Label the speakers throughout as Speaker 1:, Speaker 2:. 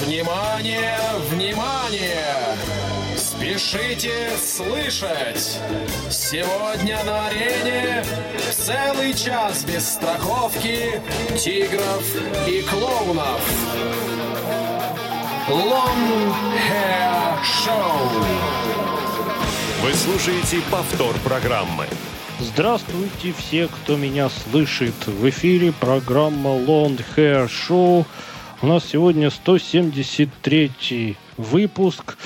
Speaker 1: Внимание, внимание! Спешите слышать! Сегодня на арене целый час без страховки тигров и клоунов. Long Hair Show.
Speaker 2: Вы слушаете повтор программы.
Speaker 3: Здравствуйте все, кто меня слышит. В эфире программа Long Hair Show. У нас сегодня 173 выпуск.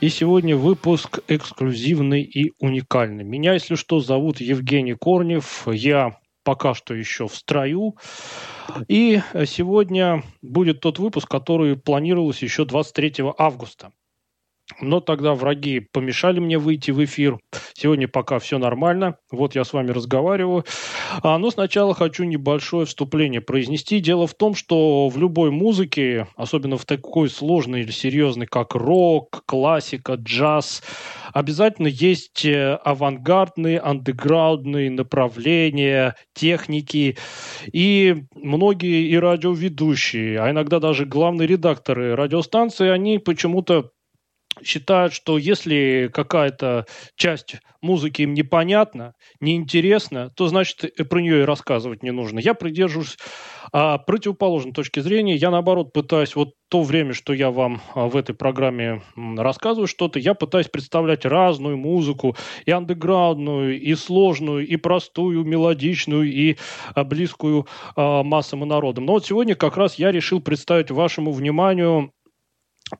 Speaker 3: И сегодня выпуск эксклюзивный и уникальный. Меня, если что, зовут Евгений Корнев. Я пока что еще в строю. И сегодня будет тот выпуск, который планировался еще 23 августа. Но тогда враги помешали мне выйти в эфир. Сегодня пока все нормально. Вот я с вами разговариваю. А, но сначала хочу небольшое вступление произнести. Дело в том, что в любой музыке, особенно в такой сложной или серьезной, как рок, классика, джаз, обязательно есть э, авангардные, андеграундные направления, техники. И многие и радиоведущие, а иногда даже главные редакторы радиостанции, они почему-то считают, что если какая-то часть музыки им непонятна, неинтересна, то значит про нее и рассказывать не нужно. Я придерживаюсь а, противоположной точки зрения. Я, наоборот, пытаюсь вот то время, что я вам а, в этой программе рассказываю что-то, я пытаюсь представлять разную музыку, и андеграундную, и сложную, и простую, мелодичную, и а, близкую а, массам и народам. Но вот сегодня как раз я решил представить вашему вниманию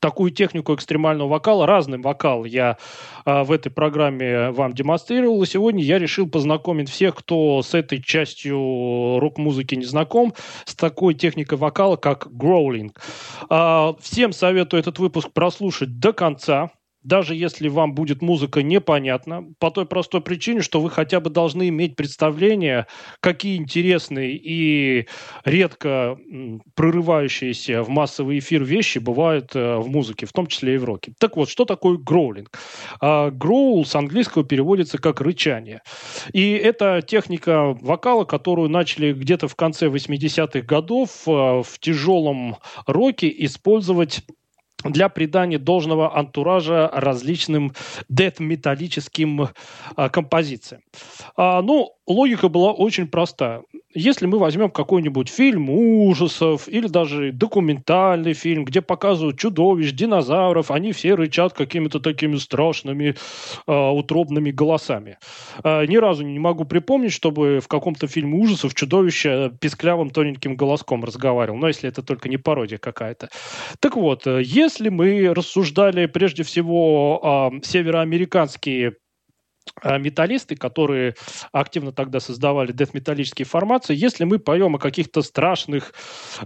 Speaker 3: такую технику экстремального вокала, разный вокал я а, в этой программе вам демонстрировал. И сегодня я решил познакомить всех, кто с этой частью рок-музыки не знаком, с такой техникой вокала, как гроулинг. А, всем советую этот выпуск прослушать до конца даже если вам будет музыка непонятна, по той простой причине, что вы хотя бы должны иметь представление, какие интересные и редко прорывающиеся в массовый эфир вещи бывают э, в музыке, в том числе и в роке. Так вот, что такое гроулинг? Гроул с английского переводится как рычание. И это техника вокала, которую начали где-то в конце 80-х годов э, в тяжелом роке использовать для придания должного антуража различным дет-металлическим а, композициям. А, ну, логика была очень проста. Если мы возьмем какой-нибудь фильм ужасов или даже документальный фильм, где показывают чудовищ, динозавров, они все рычат какими-то такими страшными, э, утробными голосами. Э, ни разу не могу припомнить, чтобы в каком-то фильме ужасов чудовище писклявым тоненьким голоском разговаривал. Но если это только не пародия какая-то. Так вот, э, если мы рассуждали прежде всего э, североамериканские металлисты, которые активно тогда создавали деф-металлические формации, если мы поем о каких-то страшных,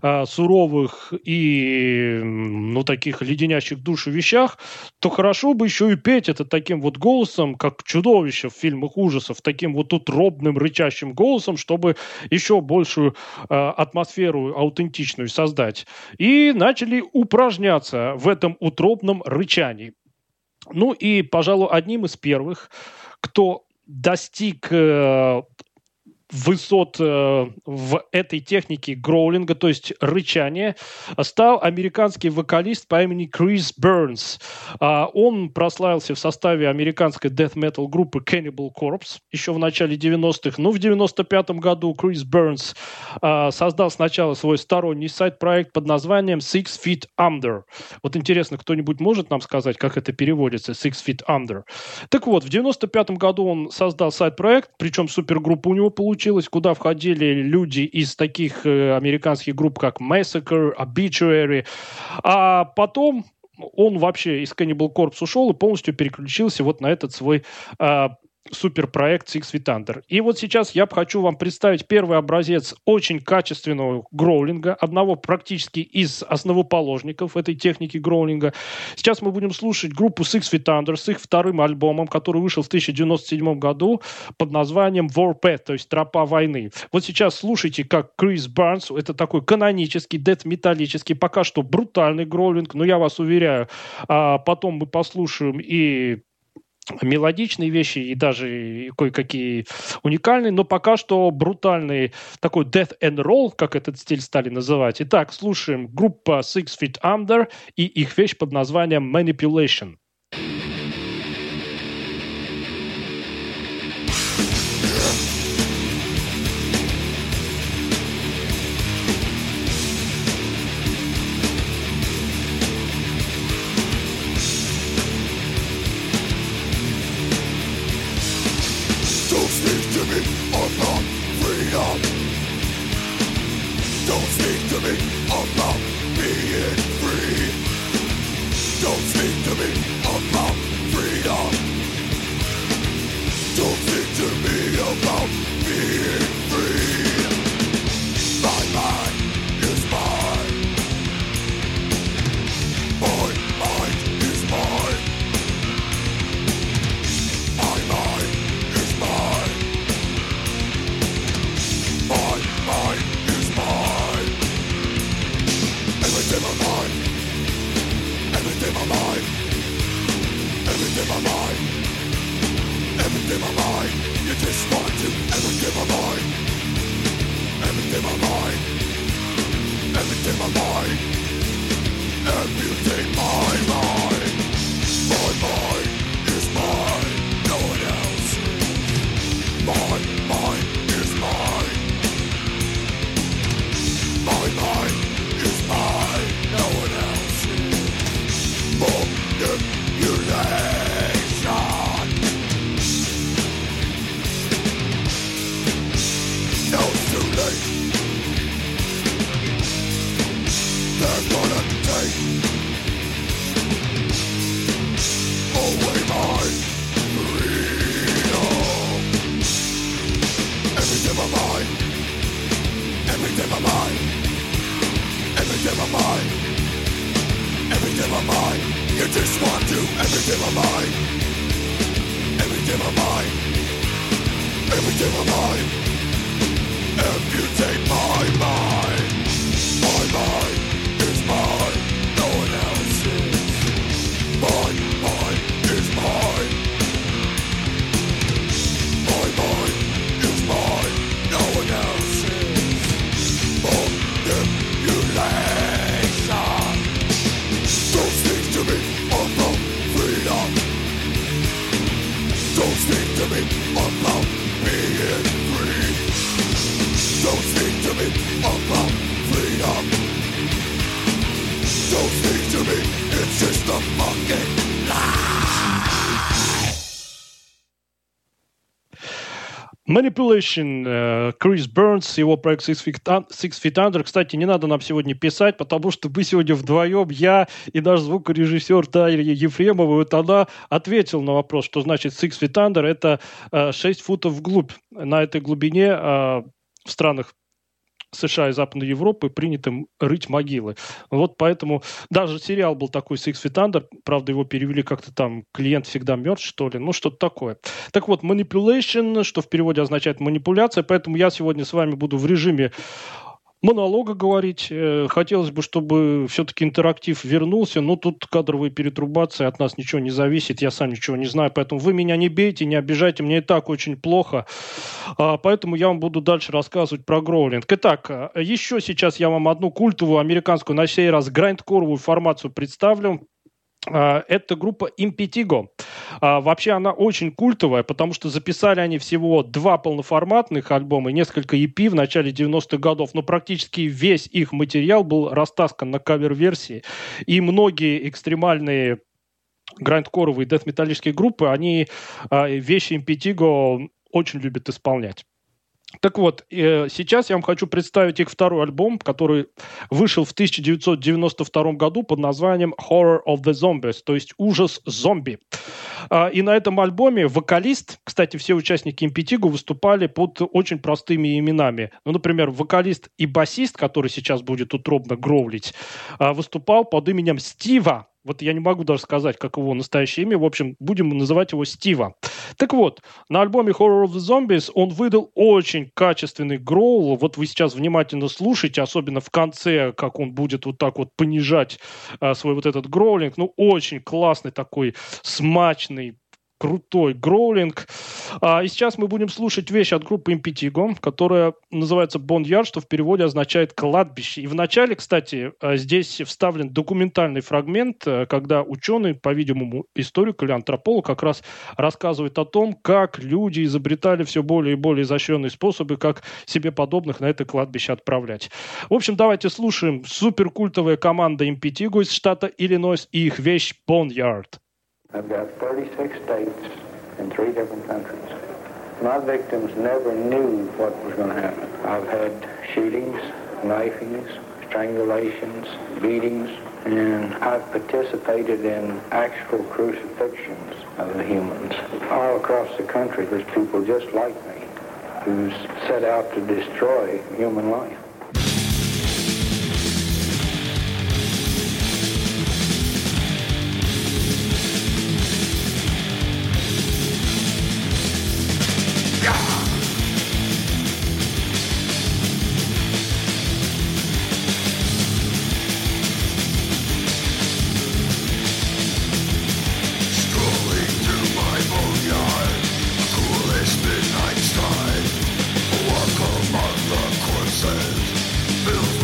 Speaker 3: э, суровых и, ну, таких леденящих душу вещах, то хорошо бы еще и петь это таким вот голосом, как чудовище в фильмах ужасов, таким вот утробным, рычащим голосом, чтобы еще большую э, атмосферу аутентичную создать. И начали упражняться в этом утробном рычании. Ну и, пожалуй, одним из первых кто достиг э, высот э, в этой технике гроулинга, то есть рычания, стал американский вокалист по имени Крис Бернс. А, он прославился в составе американской death metal группы Cannibal Corpse еще в начале 90-х. Но в 95 году Крис Бернс а, создал сначала свой сторонний сайт-проект под названием Six Feet Under. Вот интересно, кто-нибудь может нам сказать, как это переводится, Six Feet Under? Так вот, в 95 году он создал сайт-проект, причем супергруппа у него получилась, получилось, куда входили люди из таких э, американских групп, как Massacre, Obituary. А потом он вообще из Cannibal Corpse ушел и полностью переключился вот на этот свой э, суперпроект Six Feet Under. И вот сейчас я хочу вам представить первый образец очень качественного гроулинга, одного практически из основоположников этой техники гроулинга. Сейчас мы будем слушать группу Six Feet Under с их вторым альбомом, который вышел в 1997 году под названием Warpath, то есть «Тропа войны». Вот сейчас слушайте, как Крис Барнс, это такой канонический, дет-металлический, пока что брутальный гроулинг, но я вас уверяю, а потом мы послушаем и мелодичные вещи и даже кое-какие уникальные, но пока что брутальный такой death and roll, как этот стиль стали называть. Итак, слушаем группа Six Feet Under и их вещь под названием Manipulation. Manipulation, Крис Бернс, его проект Six Feet, Six Feet Under. Кстати, не надо нам сегодня писать, потому что мы сегодня вдвоем, я и наш звукорежиссер Тайя Ефремова, вот она ответила на вопрос, что значит Six Feet Under, это 6 футов вглубь. На этой глубине в странах США и Западной Европы принято рыть могилы. Вот поэтому даже сериал был такой Six Feet Under, правда, его перевели как-то там «Клиент всегда мертв», что ли, ну, что-то такое. Так вот, manipulation, что в переводе означает манипуляция, поэтому я сегодня с вами буду в режиме монолога говорить. Э, хотелось бы, чтобы все-таки интерактив вернулся, но тут кадровые перетрубации, от нас ничего не зависит, я сам ничего не знаю, поэтому вы меня не бейте, не обижайте, мне и так очень плохо. А, поэтому я вам буду дальше рассказывать про гроулинг. Итак, э, еще сейчас я вам одну культовую американскую, на сей раз грайндкоровую формацию представлю. А, это группа Impetigo. А, вообще она очень культовая, потому что записали они всего два полноформатных альбома и несколько EP в начале 90-х годов, но практически весь их материал был растаскан на кавер-версии. И многие экстремальные грайндкоровые дэт-металлические группы, они а, вещи Impetigo очень любят исполнять. Так вот, э, сейчас я вам хочу представить их второй альбом, который вышел в 1992 году под названием Horror of the Zombies, то есть ужас зомби. А, и на этом альбоме вокалист, кстати, все участники Импетигу выступали под очень простыми именами. Ну, например, вокалист и басист, который сейчас будет утробно гровлить, а, выступал под именем Стива вот я не могу даже сказать, как его настоящее имя. В общем, будем называть его Стива. Так вот, на альбоме Horror of the Zombies он выдал очень качественный гроул. Вот вы сейчас внимательно слушаете, особенно в конце, как он будет вот так вот понижать а, свой вот этот гроулинг. Ну, очень классный такой, смачный, крутой гроулинг. А, и сейчас мы будем слушать вещь от группы Impetigo, которая называется Boneyard, что в переводе означает «кладбище». И вначале, кстати, а, здесь вставлен документальный фрагмент, а, когда ученый, по-видимому, историк или антрополог как раз рассказывает о том, как люди изобретали все более и более изощренные способы, как себе подобных на это кладбище отправлять. В общем, давайте слушаем суперкультовая команда Impetigo из штата Иллинойс и их вещь Boneyard.
Speaker 4: I've got 36 states in three different countries. My victims never knew what was going to happen. I've had shootings, knifings, strangulations, beatings, and I've participated in actual crucifixions of the humans. All across the country, there's people just like me who set out to destroy human life. faces.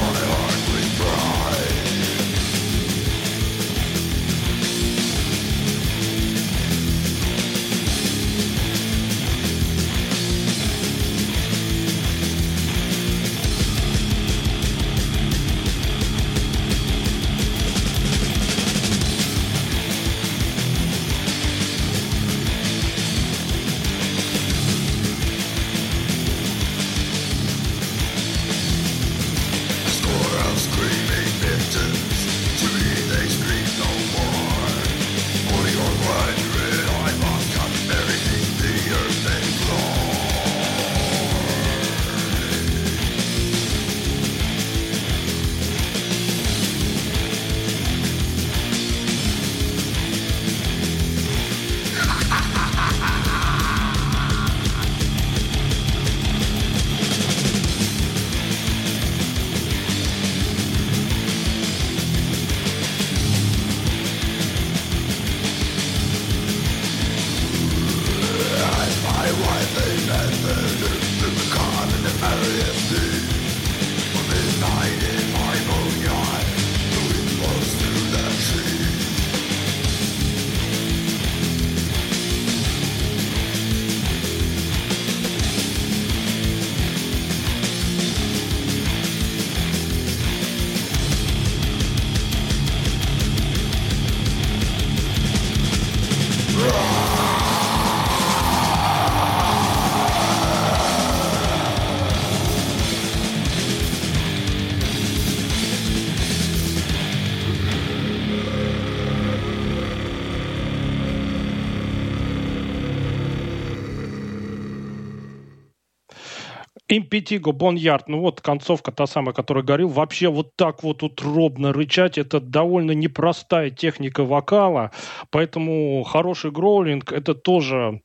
Speaker 3: Импетиго, Боньярд, ну вот концовка та самая, которая говорил, вообще вот так вот утробно рычать, это довольно непростая техника вокала, поэтому хороший гроулинг это тоже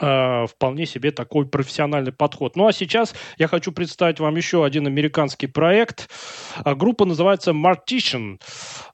Speaker 3: э, вполне себе такой профессиональный подход. Ну а сейчас я хочу представить вам еще один американский проект. А, группа называется Martition.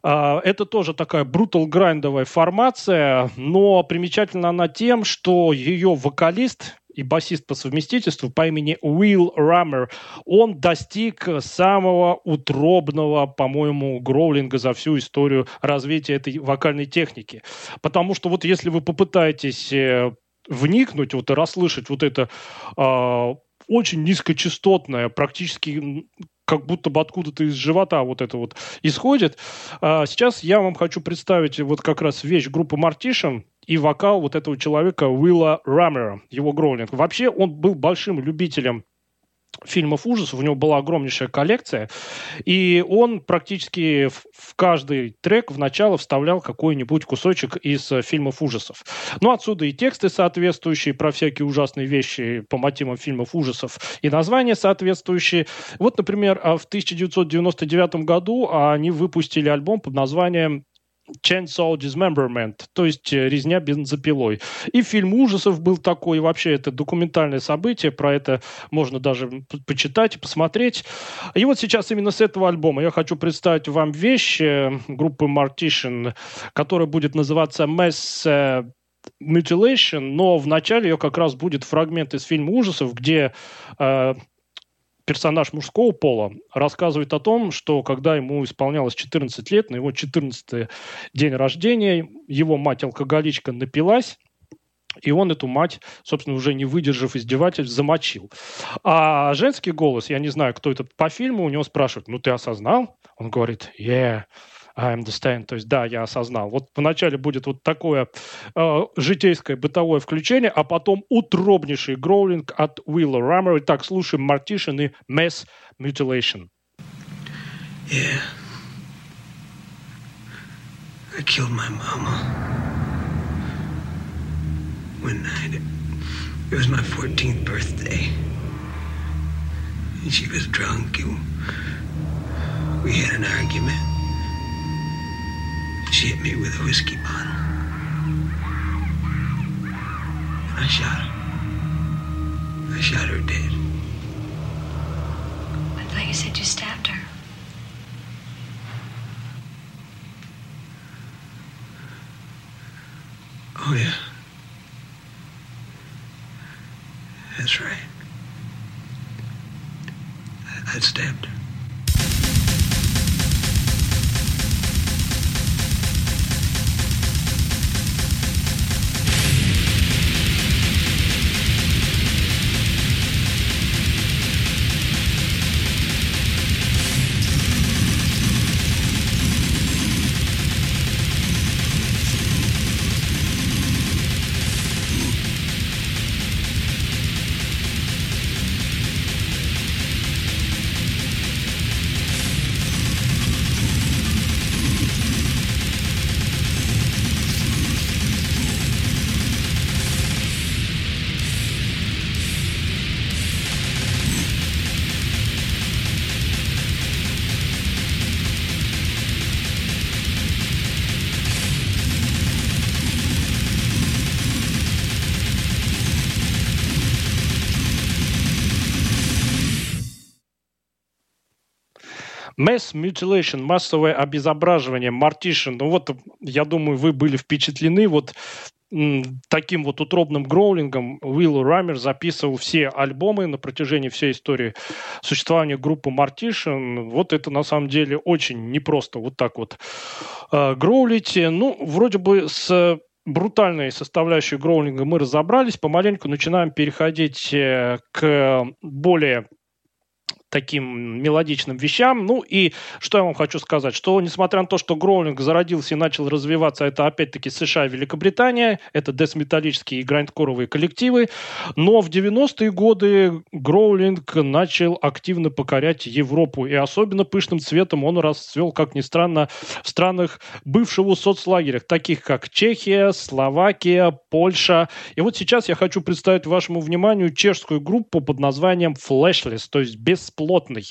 Speaker 3: А, это тоже такая брутал грайндовая формация, но примечательна она тем, что ее вокалист и басист по совместительству по имени Уилл Раммер, он достиг самого утробного, по-моему, гроулинга за всю историю развития этой вокальной техники. Потому что вот если вы попытаетесь э, вникнуть, вот и расслышать вот это э, очень низкочастотное, практически как будто бы откуда-то из живота вот это вот исходит. А сейчас я вам хочу представить вот как раз вещь группы Martition, и вокал вот этого человека Уилла Раммера, его гроулинг. Вообще он был большим любителем фильмов ужасов, у него была огромнейшая коллекция, и он практически в, каждый трек в начало вставлял какой-нибудь кусочек из э, фильмов ужасов. Ну, отсюда и тексты соответствующие про всякие ужасные вещи по мотивам фильмов ужасов, и названия соответствующие. Вот, например, а в 1999 году они выпустили альбом под названием Chainsaw Dismemberment, то есть э, резня бензопилой. И фильм ужасов был такой, и вообще это документальное событие, про это можно даже почитать посмотреть. И вот сейчас именно с этого альбома я хочу представить вам вещь группы Martition, которая будет называться Mass Mutilation, но вначале ее как раз будет фрагмент из фильма ужасов, где э, персонаж мужского пола рассказывает о том, что когда ему исполнялось 14 лет, на его 14 день рождения, его мать-алкоголичка напилась, и он эту мать, собственно, уже не выдержав издевательств, замочил. А женский голос, я не знаю, кто это по фильму, у него спрашивают, ну ты осознал? Он говорит, yeah, I understand. То есть, да, я осознал. Вот вначале будет вот такое э, житейское бытовое включение, а потом утробнейший гроулинг от Уилла Раммера. Итак, слушаем Martition и Mass Mutilation.
Speaker 5: Yeah. I killed my mama. one night. It was my 14th birthday. And she was drunk and we had an argument. She hit me with a whiskey bottle. And I shot her. I shot her dead.
Speaker 6: I thought you said you stabbed her.
Speaker 5: Oh, yeah. That's right. I, I stabbed her.
Speaker 3: Mass mutilation, массовое обезображивание, Martition. Ну вот, я думаю, вы были впечатлены вот таким вот утробным гроулингом Уилл Рамер записывал все альбомы на протяжении всей истории существования группы Martition. Вот это на самом деле очень непросто вот так вот э, гроулить. Ну, вроде бы с брутальной составляющей гроулинга мы разобрались, помаленьку начинаем переходить э, к более таким мелодичным вещам. Ну и что я вам хочу сказать, что несмотря на то, что гроулинг зародился и начал развиваться, это опять-таки США и Великобритания, это десметаллические и грайндкоровые коллективы, но в 90-е годы гроулинг начал активно покорять Европу, и особенно пышным цветом он расцвел, как ни странно, в странах бывшего соцлагеря, таких как Чехия, Словакия, Польша. И вот сейчас я хочу представить вашему вниманию чешскую группу под названием Flashless, то есть без плотный.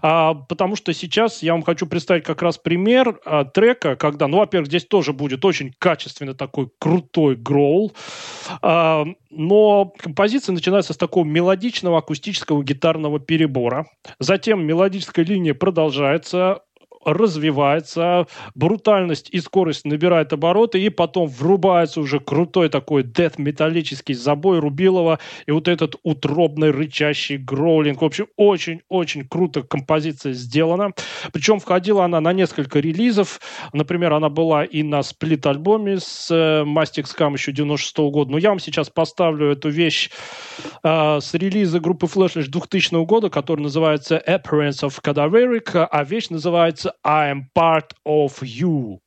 Speaker 3: А, потому что сейчас я вам хочу представить как раз пример а, трека, когда, ну, во-первых, здесь тоже будет очень качественный такой крутой гроул, а, но композиция начинается с такого мелодичного акустического гитарного перебора. Затем мелодическая линия продолжается, развивается, брутальность и скорость набирает обороты, и потом врубается уже крутой такой дет-металлический забой Рубилова, и вот этот утробный рычащий гроулинг. В общем, очень-очень круто композиция сделана. Причем входила она на несколько релизов. Например, она была и на сплит-альбоме с э, Mastix Scam еще 96 -го года. Но я вам сейчас поставлю эту вещь э, с релиза группы Flashless 2000 года, который называется Appearance of Cadaveric, а вещь называется I am part of you.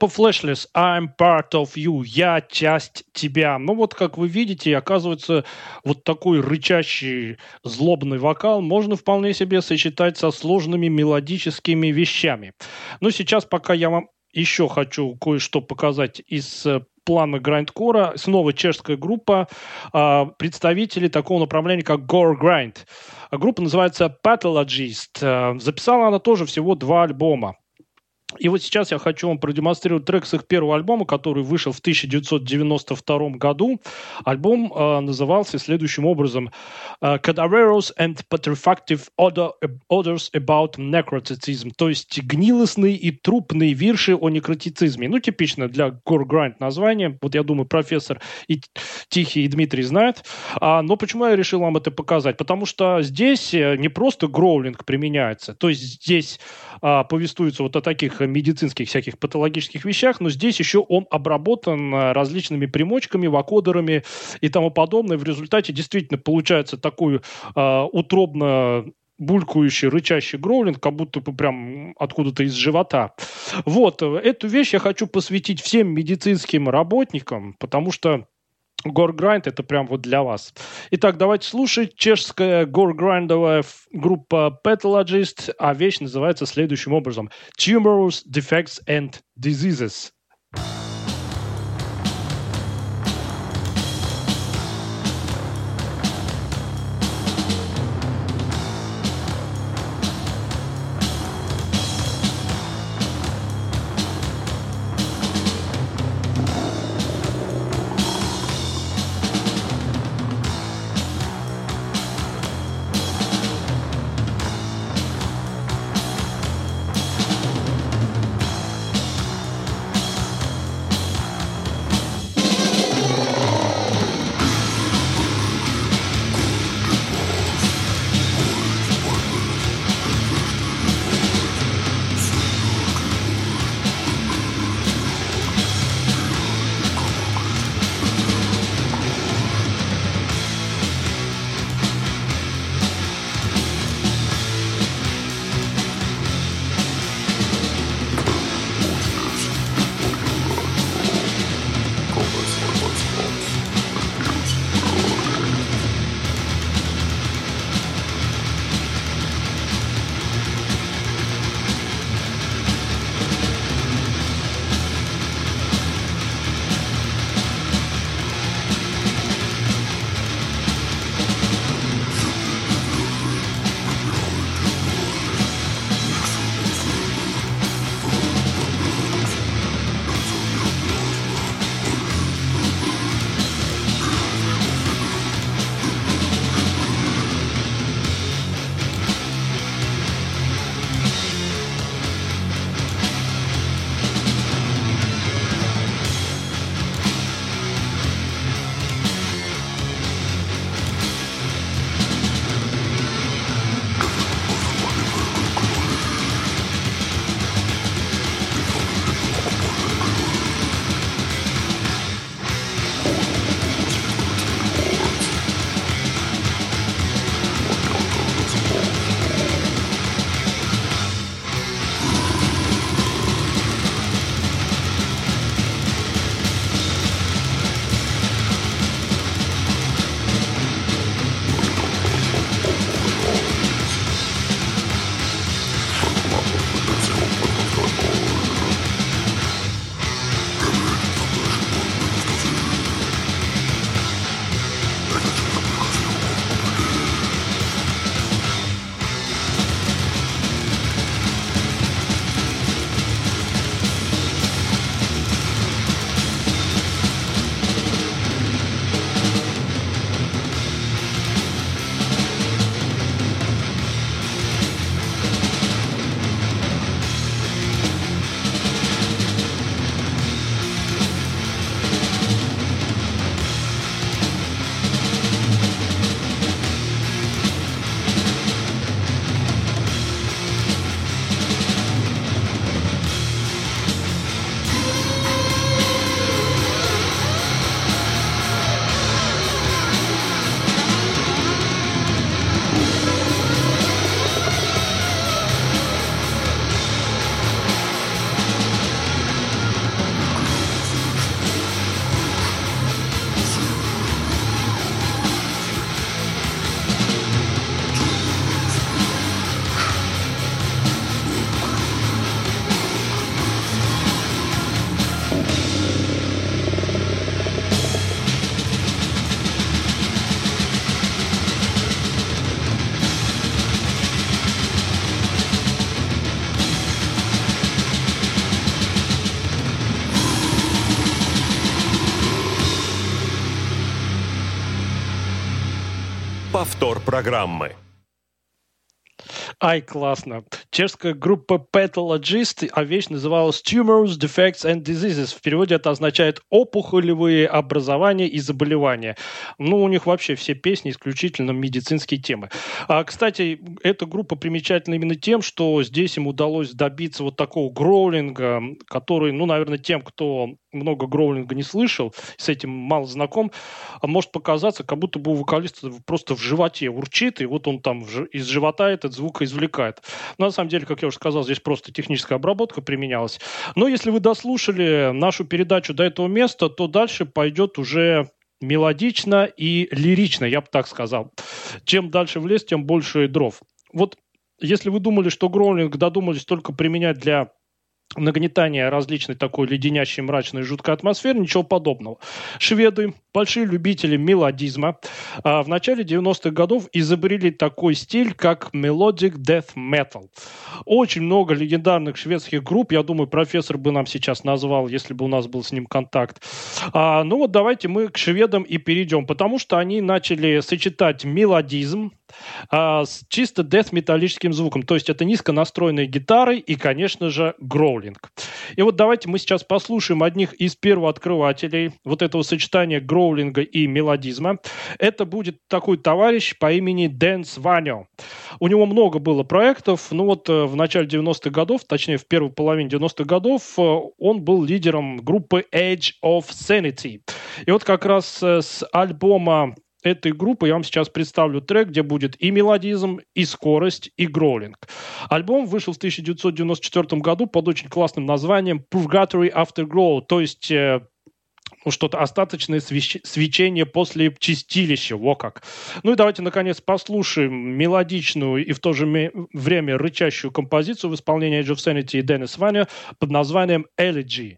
Speaker 3: Группа Flashless I'm part of you. Я часть тебя. Ну вот, как вы видите, оказывается, вот такой рычащий, злобный вокал можно вполне себе сочетать со сложными мелодическими вещами. Но сейчас, пока я вам еще хочу кое-что показать из э, плана грайндкора. Снова чешская группа, а, представители такого направления, как Gore Grind. Группа называется Pathologist. Э, записала она тоже всего два альбома. И вот сейчас я хочу вам продемонстрировать трек с их первого альбома, который вышел в 1992 году. Альбом э, назывался следующим образом э, «Cadaverous and Petrifactive Orders About Necroticism», то есть гнилостные и трупные вирши о некротицизме. Ну, типично для Gore Grind название. Вот я думаю, профессор и Тихий и Дмитрий знают. А, но почему я решил вам это показать? Потому что здесь э, не просто гроулинг применяется, то есть здесь а, повествуется вот о таких медицинских всяких патологических вещах, но здесь еще он обработан э, различными примочками, вакодерами и тому подобное. В результате действительно получается такой э, утробно булькающий, рычащий гроулинг, как будто бы прям откуда-то из живота. Вот, эту вещь я хочу посвятить всем медицинским работникам, потому что Горграйнд это прям вот для вас. Итак, давайте слушать. Чешская горграйндовая группа Pathologist, а вещь называется следующим образом. Tumors, Defects and Diseases.
Speaker 2: Программы.
Speaker 3: Ай, классно. Чешская группа Pathologist, а вещь называлась Tumors, Defects and Diseases. В переводе это означает опухолевые образования и заболевания. Ну, у них вообще все песни исключительно медицинские темы. А, кстати, эта группа примечательна именно тем, что здесь им удалось добиться вот такого гроулинга, который, ну, наверное, тем, кто много гроулинга не слышал, с этим мало знаком, а может показаться, как будто бы у вокалиста просто в животе урчит, и вот он там из живота этот звук извлекает. Но на самом деле, как я уже сказал, здесь просто техническая обработка применялась. Но если вы дослушали нашу передачу до этого места, то дальше пойдет уже мелодично и лирично, я бы так сказал. Чем дальше в лес, тем больше дров. Вот если вы думали, что гроулинг додумались только применять для нагнетания различной такой леденящей, мрачной, жуткой атмосферы, ничего подобного. Шведы, большие любители мелодизма, а в начале 90-х годов изобрели такой стиль, как Melodic Death Metal. Очень много легендарных шведских групп, я думаю, профессор бы нам сейчас назвал, если бы у нас был с ним контакт. А, ну вот давайте мы к шведам и перейдем, потому что они начали сочетать мелодизм, а, с чисто деф-металлическим звуком. То есть это низконастроенные гитары и, конечно же, гроулинг. И вот давайте мы сейчас послушаем одних из первооткрывателей вот этого сочетания гроулинга и мелодизма. Это будет такой товарищ по имени Дэн Сваньо. У него много было проектов. Ну вот э, в начале 90-х годов, точнее в первой половине 90-х годов, э, он был лидером группы Edge of Sanity. И вот как раз э, с альбома этой группы я вам сейчас представлю трек, где будет и мелодизм, и скорость, и гроулинг. Альбом вышел в 1994 году под очень классным названием Purgatory Afterglow, то есть э, ну, что-то остаточное свеч- свечение после чистилища, во как. Ну и давайте, наконец, послушаем мелодичную и в то же время рычащую композицию в исполнении Edge of Sanity и Деннис Ваня под названием Elegy.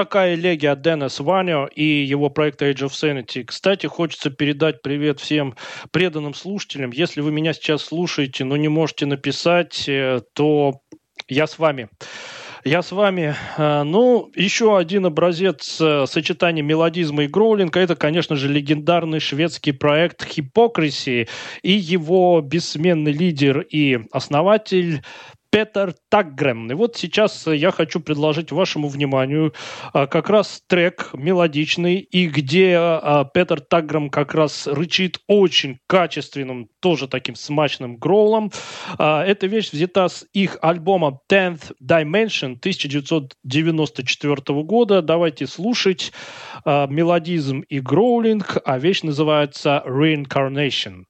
Speaker 3: Такая элегия от Деннис Ванио и его проекта Age of Sanity. Кстати, хочется передать привет всем преданным слушателям. Если вы меня сейчас слушаете, но не можете написать, э, то я с вами. Я с вами. Э, ну, еще один образец э, сочетания мелодизма и гроулинга – это, конечно же, легендарный шведский проект «Hypocrisy» и его бессменный лидер и основатель Петер Таггрем. И вот сейчас я хочу предложить вашему вниманию а, как раз трек мелодичный, и где а, Петер Таггрем как раз рычит очень качественным, тоже таким смачным гроулом. А, эта вещь взята с их альбома Tenth Dimension 1994 года. Давайте слушать мелодизм и гроулинг, а вещь называется Reincarnation.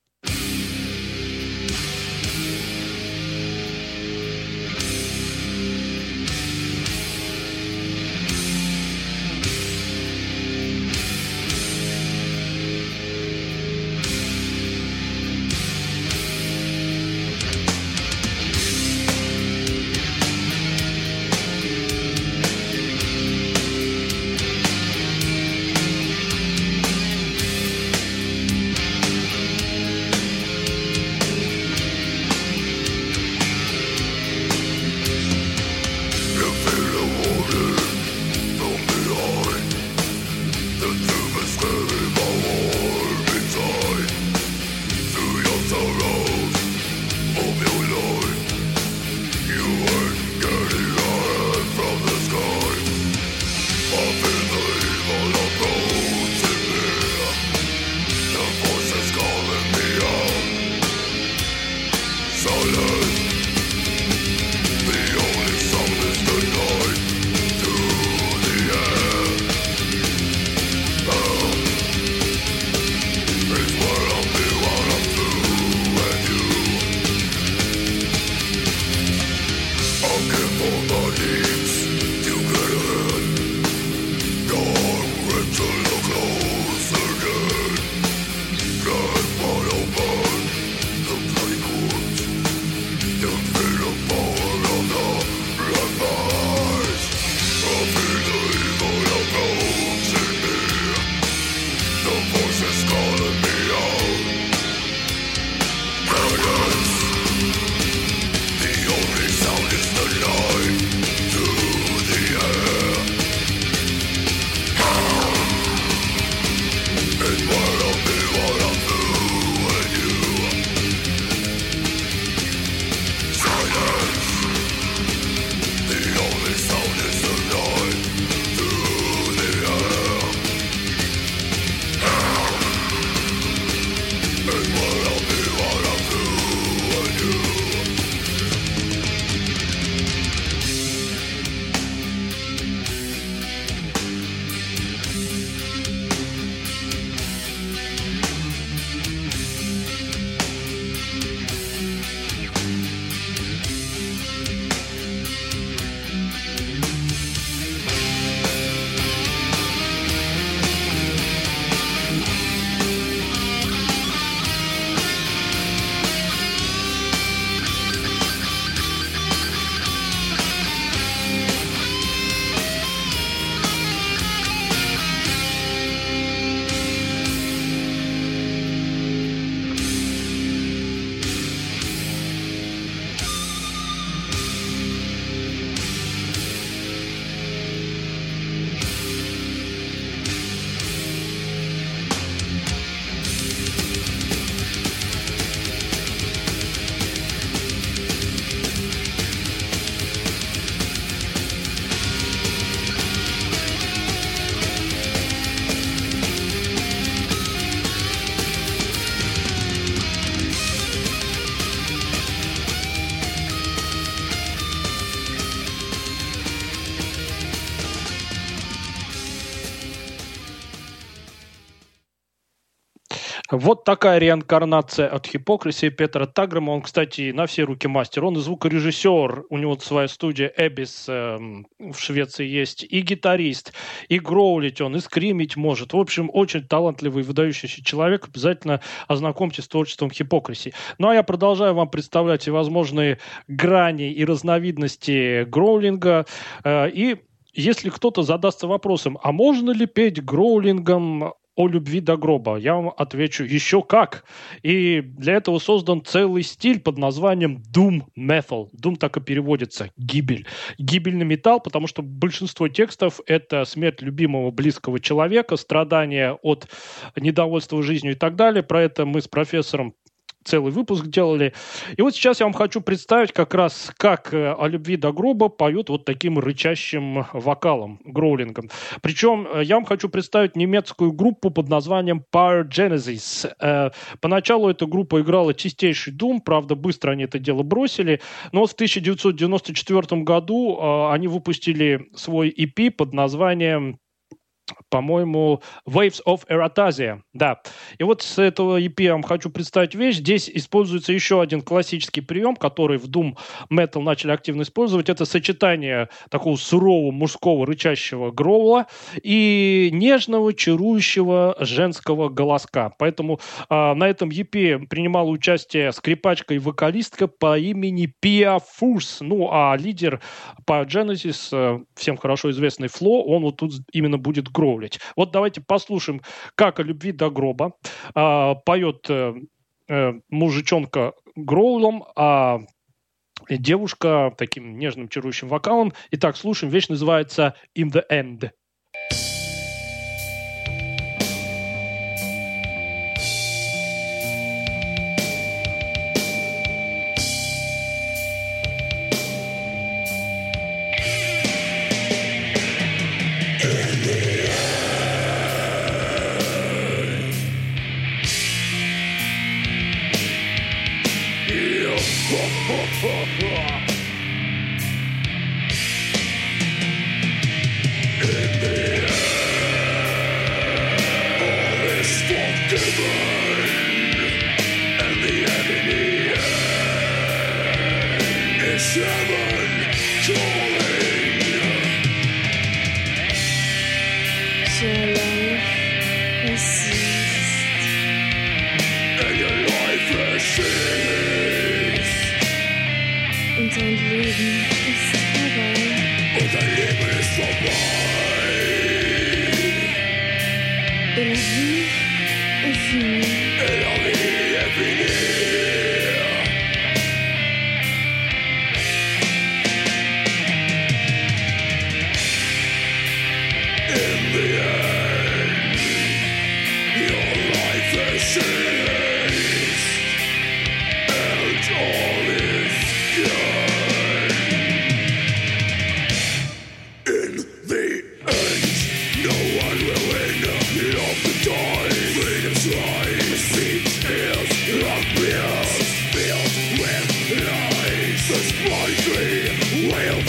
Speaker 3: Вот такая реинкарнация от Хипокрисии Петра Таграма. Он, кстати, на все руки мастер. Он и звукорежиссер. У него своя студия Эбис э, в Швеции есть. И гитарист, и гроулить он, и скримить может. В общем, очень талантливый, выдающийся человек. Обязательно ознакомьтесь с творчеством Хипокрисии. Ну, а я продолжаю вам представлять всевозможные грани и разновидности гроулинга. Э, и если кто-то задастся вопросом, а можно ли петь гроулингом о любви до гроба? Я вам отвечу, еще как. И для этого создан целый стиль под названием Doom Metal. Doom так и переводится, гибель. Гибельный металл, потому что большинство текстов — это смерть любимого близкого человека, страдания от недовольства жизнью и так далее. Про это мы с профессором целый выпуск делали. И вот сейчас я вам хочу представить как раз, как э, о любви до гроба поют вот таким рычащим вокалом, гроулингом. Причем э, я вам хочу представить немецкую группу под названием Power Genesis. Э, поначалу эта группа играла чистейший дум, правда, быстро они это дело бросили, но в 1994 году они выпустили свой EP под названием по-моему, Waves of Eratasia, да. И вот с этого EP я вам хочу представить вещь. Здесь используется еще один классический прием, который в Doom Metal начали активно использовать. Это сочетание такого сурового мужского рычащего гроула и нежного, чарующего женского голоска. Поэтому э, на этом EP принимала участие скрипачка и вокалистка по имени Пиа Фурс. Ну, а лидер по Genesis, э, всем хорошо известный Фло, он вот тут именно будет гроулить. Вот давайте послушаем, как о любви до гроба а, поет э, э, мужичонка гроулом, а девушка таким нежным чарующим вокалом. Итак, слушаем. Вещь называется «In the End».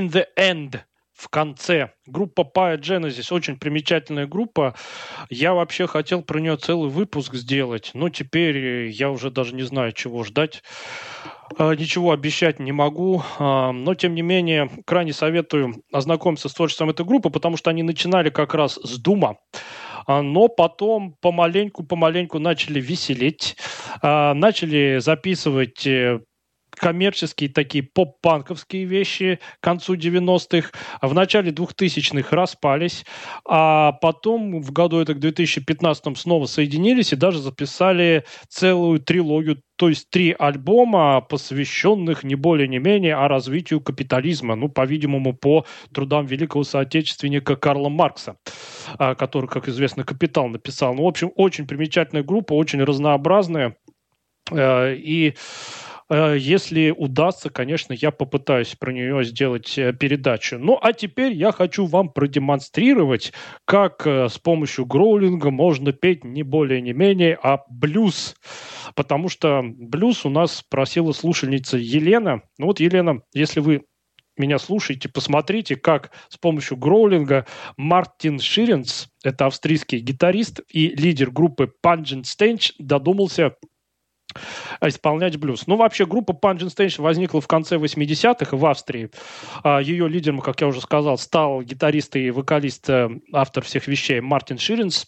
Speaker 7: In
Speaker 3: the End в конце. Группа Genesis очень примечательная группа. Я вообще хотел про нее целый выпуск сделать, но теперь я уже даже не знаю, чего ждать. А, ничего обещать не могу, а, но тем не менее крайне советую ознакомиться с творчеством этой группы, потому что они начинали как раз с Дума а, но потом помаленьку-помаленьку начали веселеть, начали записывать э, коммерческие такие поп-панковские вещи к концу 90-х. В начале 2000-х распались, а потом в году это к 2015 снова соединились и даже записали целую трилогию то есть три альбома, посвященных не более не менее о развитию капитализма, ну, по-видимому, по трудам великого соотечественника Карла Маркса, а, который, как известно, «Капитал» написал. Ну, в общем, очень примечательная группа, очень разнообразная. Э, и если удастся, конечно, я попытаюсь про нее сделать э, передачу. Ну, а теперь я хочу вам продемонстрировать, как э, с помощью гроулинга можно петь не более не менее, а блюз. Потому что блюз у нас просила слушательница Елена. Ну вот, Елена, если вы меня слушаете, посмотрите, как с помощью гроулинга Мартин Ширенс, это австрийский гитарист и лидер группы Pungent Stench, додумался исполнять блюз. Ну, вообще, группа Pungent Stage возникла в конце 80-х в Австрии. А, Ее лидером, как я уже сказал, стал гитарист и вокалист, э, автор всех вещей Мартин Ширинс.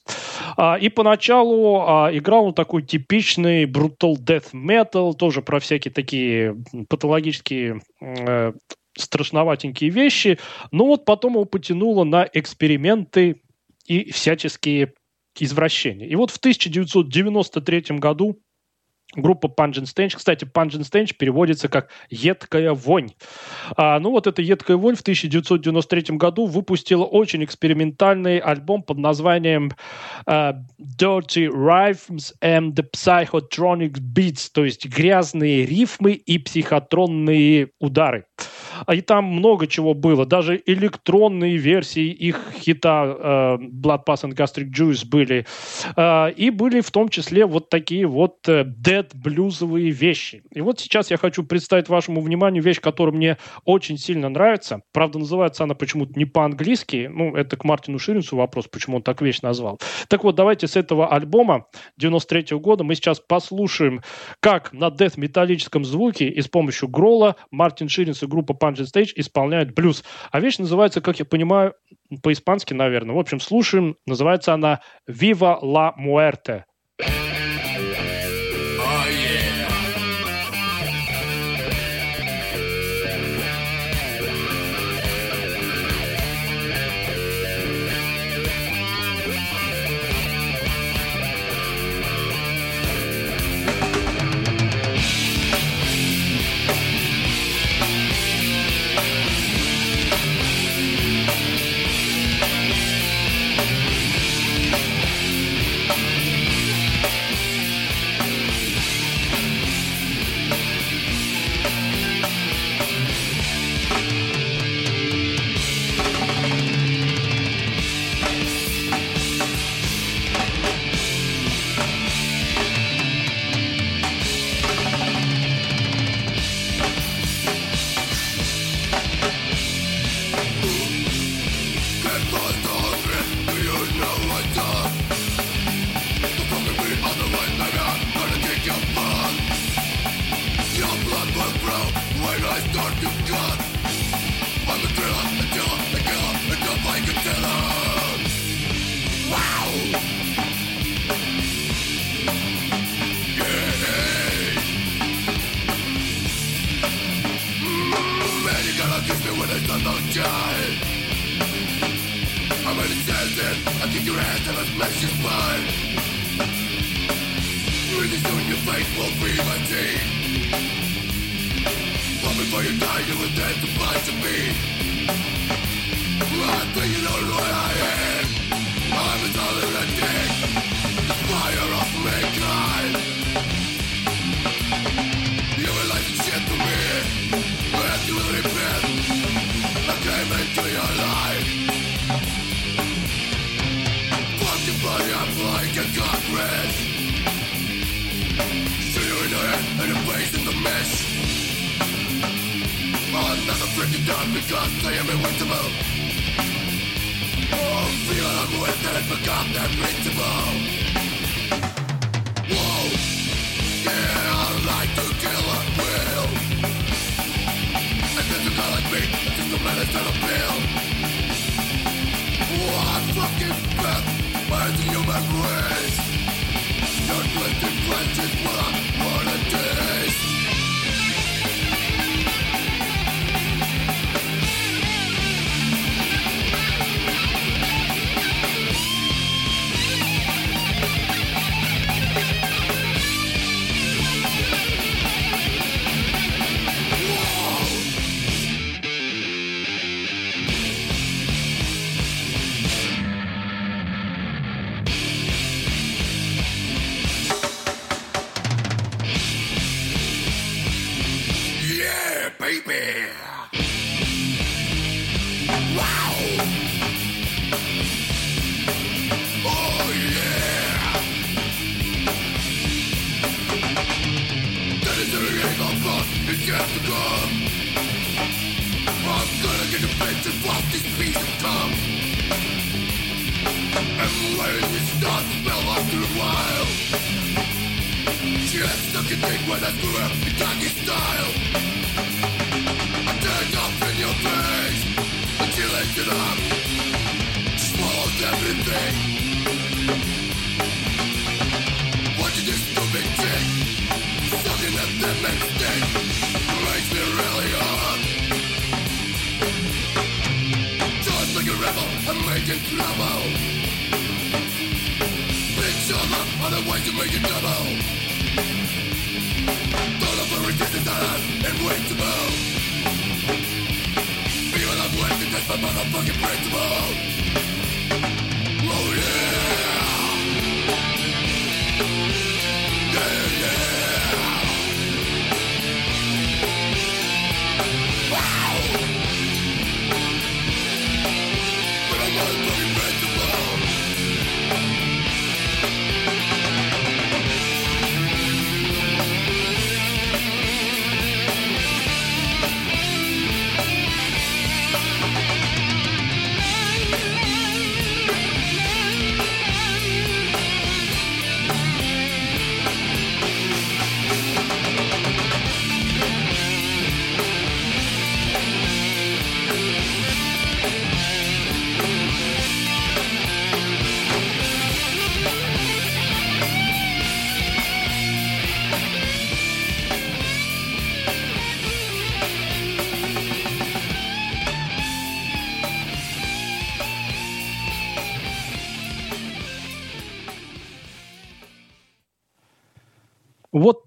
Speaker 3: А, и поначалу а, играл он такой типичный brutal death metal, тоже про всякие такие патологические э, страшноватенькие вещи. Но вот потом его потянуло на эксперименты и всяческие извращения. И вот в 1993 году Группа Pungent Stench. Кстати, Pungent Stench переводится как «едкая вонь». А, ну вот эта «едкая вонь» в 1993 году выпустила очень экспериментальный альбом под названием uh, Dirty Rhythms and the Psychotronic Beats, то есть грязные рифмы и психотронные удары. А и там много чего было. Даже электронные версии их хита э, Blood Pass and Gastric Juice были. Э, и были в том числе вот такие вот э, dead блюзовые вещи. И вот сейчас я хочу представить вашему вниманию вещь, которая мне очень сильно нравится. Правда, называется она почему-то не по-английски. Ну, это к Мартину Ширинцу вопрос, почему он так вещь назвал. Так вот, давайте с этого альбома 93 -го года мы сейчас послушаем, как на death металлическом звуке и с помощью грола Мартин Ширинс и группа Pungent Stage исполняют блюз. А вещь называется, как я понимаю, по-испански, наверное. В общем, слушаем. Называется она «Viva la Muerte».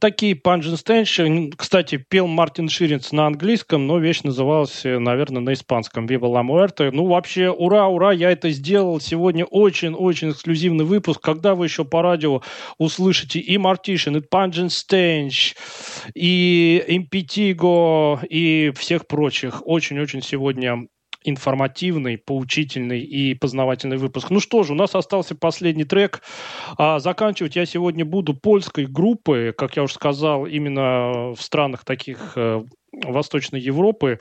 Speaker 3: Такие панджинстенши. Кстати, пел Мартин Ширинц на английском, но вещь называлась, э, наверное, на испанском. Viva la muerte. Ну, вообще, ура, ура, я это сделал. Сегодня очень-очень эксклюзивный выпуск. Когда вы еще по радио услышите и Мартишин, и Панджинстенш, и Импетиго, и всех прочих. Очень-очень сегодня информативный, поучительный и познавательный выпуск. Ну что же, у нас остался последний трек. А заканчивать я сегодня буду польской группы, как я уже сказал, именно в странах таких э, Восточной Европы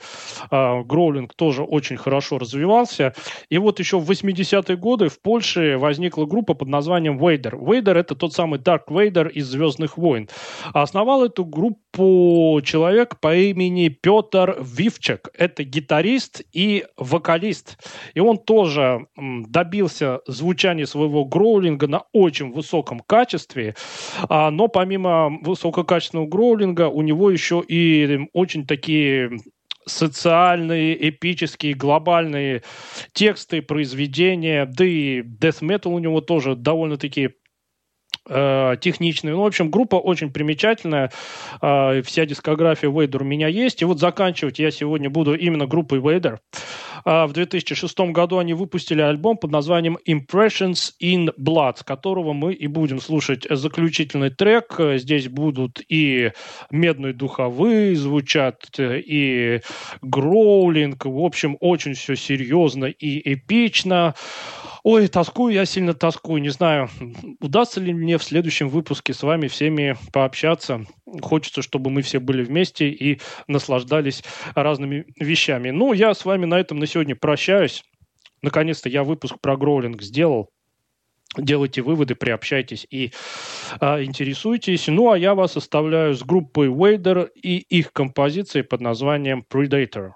Speaker 3: а, гроулинг тоже очень хорошо развивался. И вот еще в 80-е годы в Польше возникла группа под названием Вейдер. Вейдер — это тот самый Дарк Вейдер из «Звездных войн». А основал эту группу человек по имени Петр Вивчек. Это гитарист и вокалист. И он тоже добился звучания своего гроулинга на очень высоком качестве. А, но помимо высококачественного гроулинга у него еще и очень такие социальные, эпические, глобальные тексты, произведения, да и death metal у него тоже довольно-таки техничный. Ну, в общем, группа очень примечательная. Э, вся дискография Вейдер у меня есть. И вот заканчивать я сегодня буду именно группой Вейдер. А в 2006 году они выпустили альбом под названием Impressions in Blood, с которого мы и будем слушать заключительный трек. Здесь будут и медные духовые звучат, и гроулинг. В общем, очень все серьезно и эпично. Ой, тоскую, я сильно тоскую. Не знаю, удастся ли мне в следующем выпуске с вами всеми пообщаться. Хочется, чтобы мы все были вместе и наслаждались разными вещами. Ну, я с вами на этом на сегодня прощаюсь. Наконец-то я выпуск про гроулинг сделал. Делайте выводы, приобщайтесь и а, интересуйтесь. Ну, а я вас оставляю с группой Wader и их композицией под названием Predator.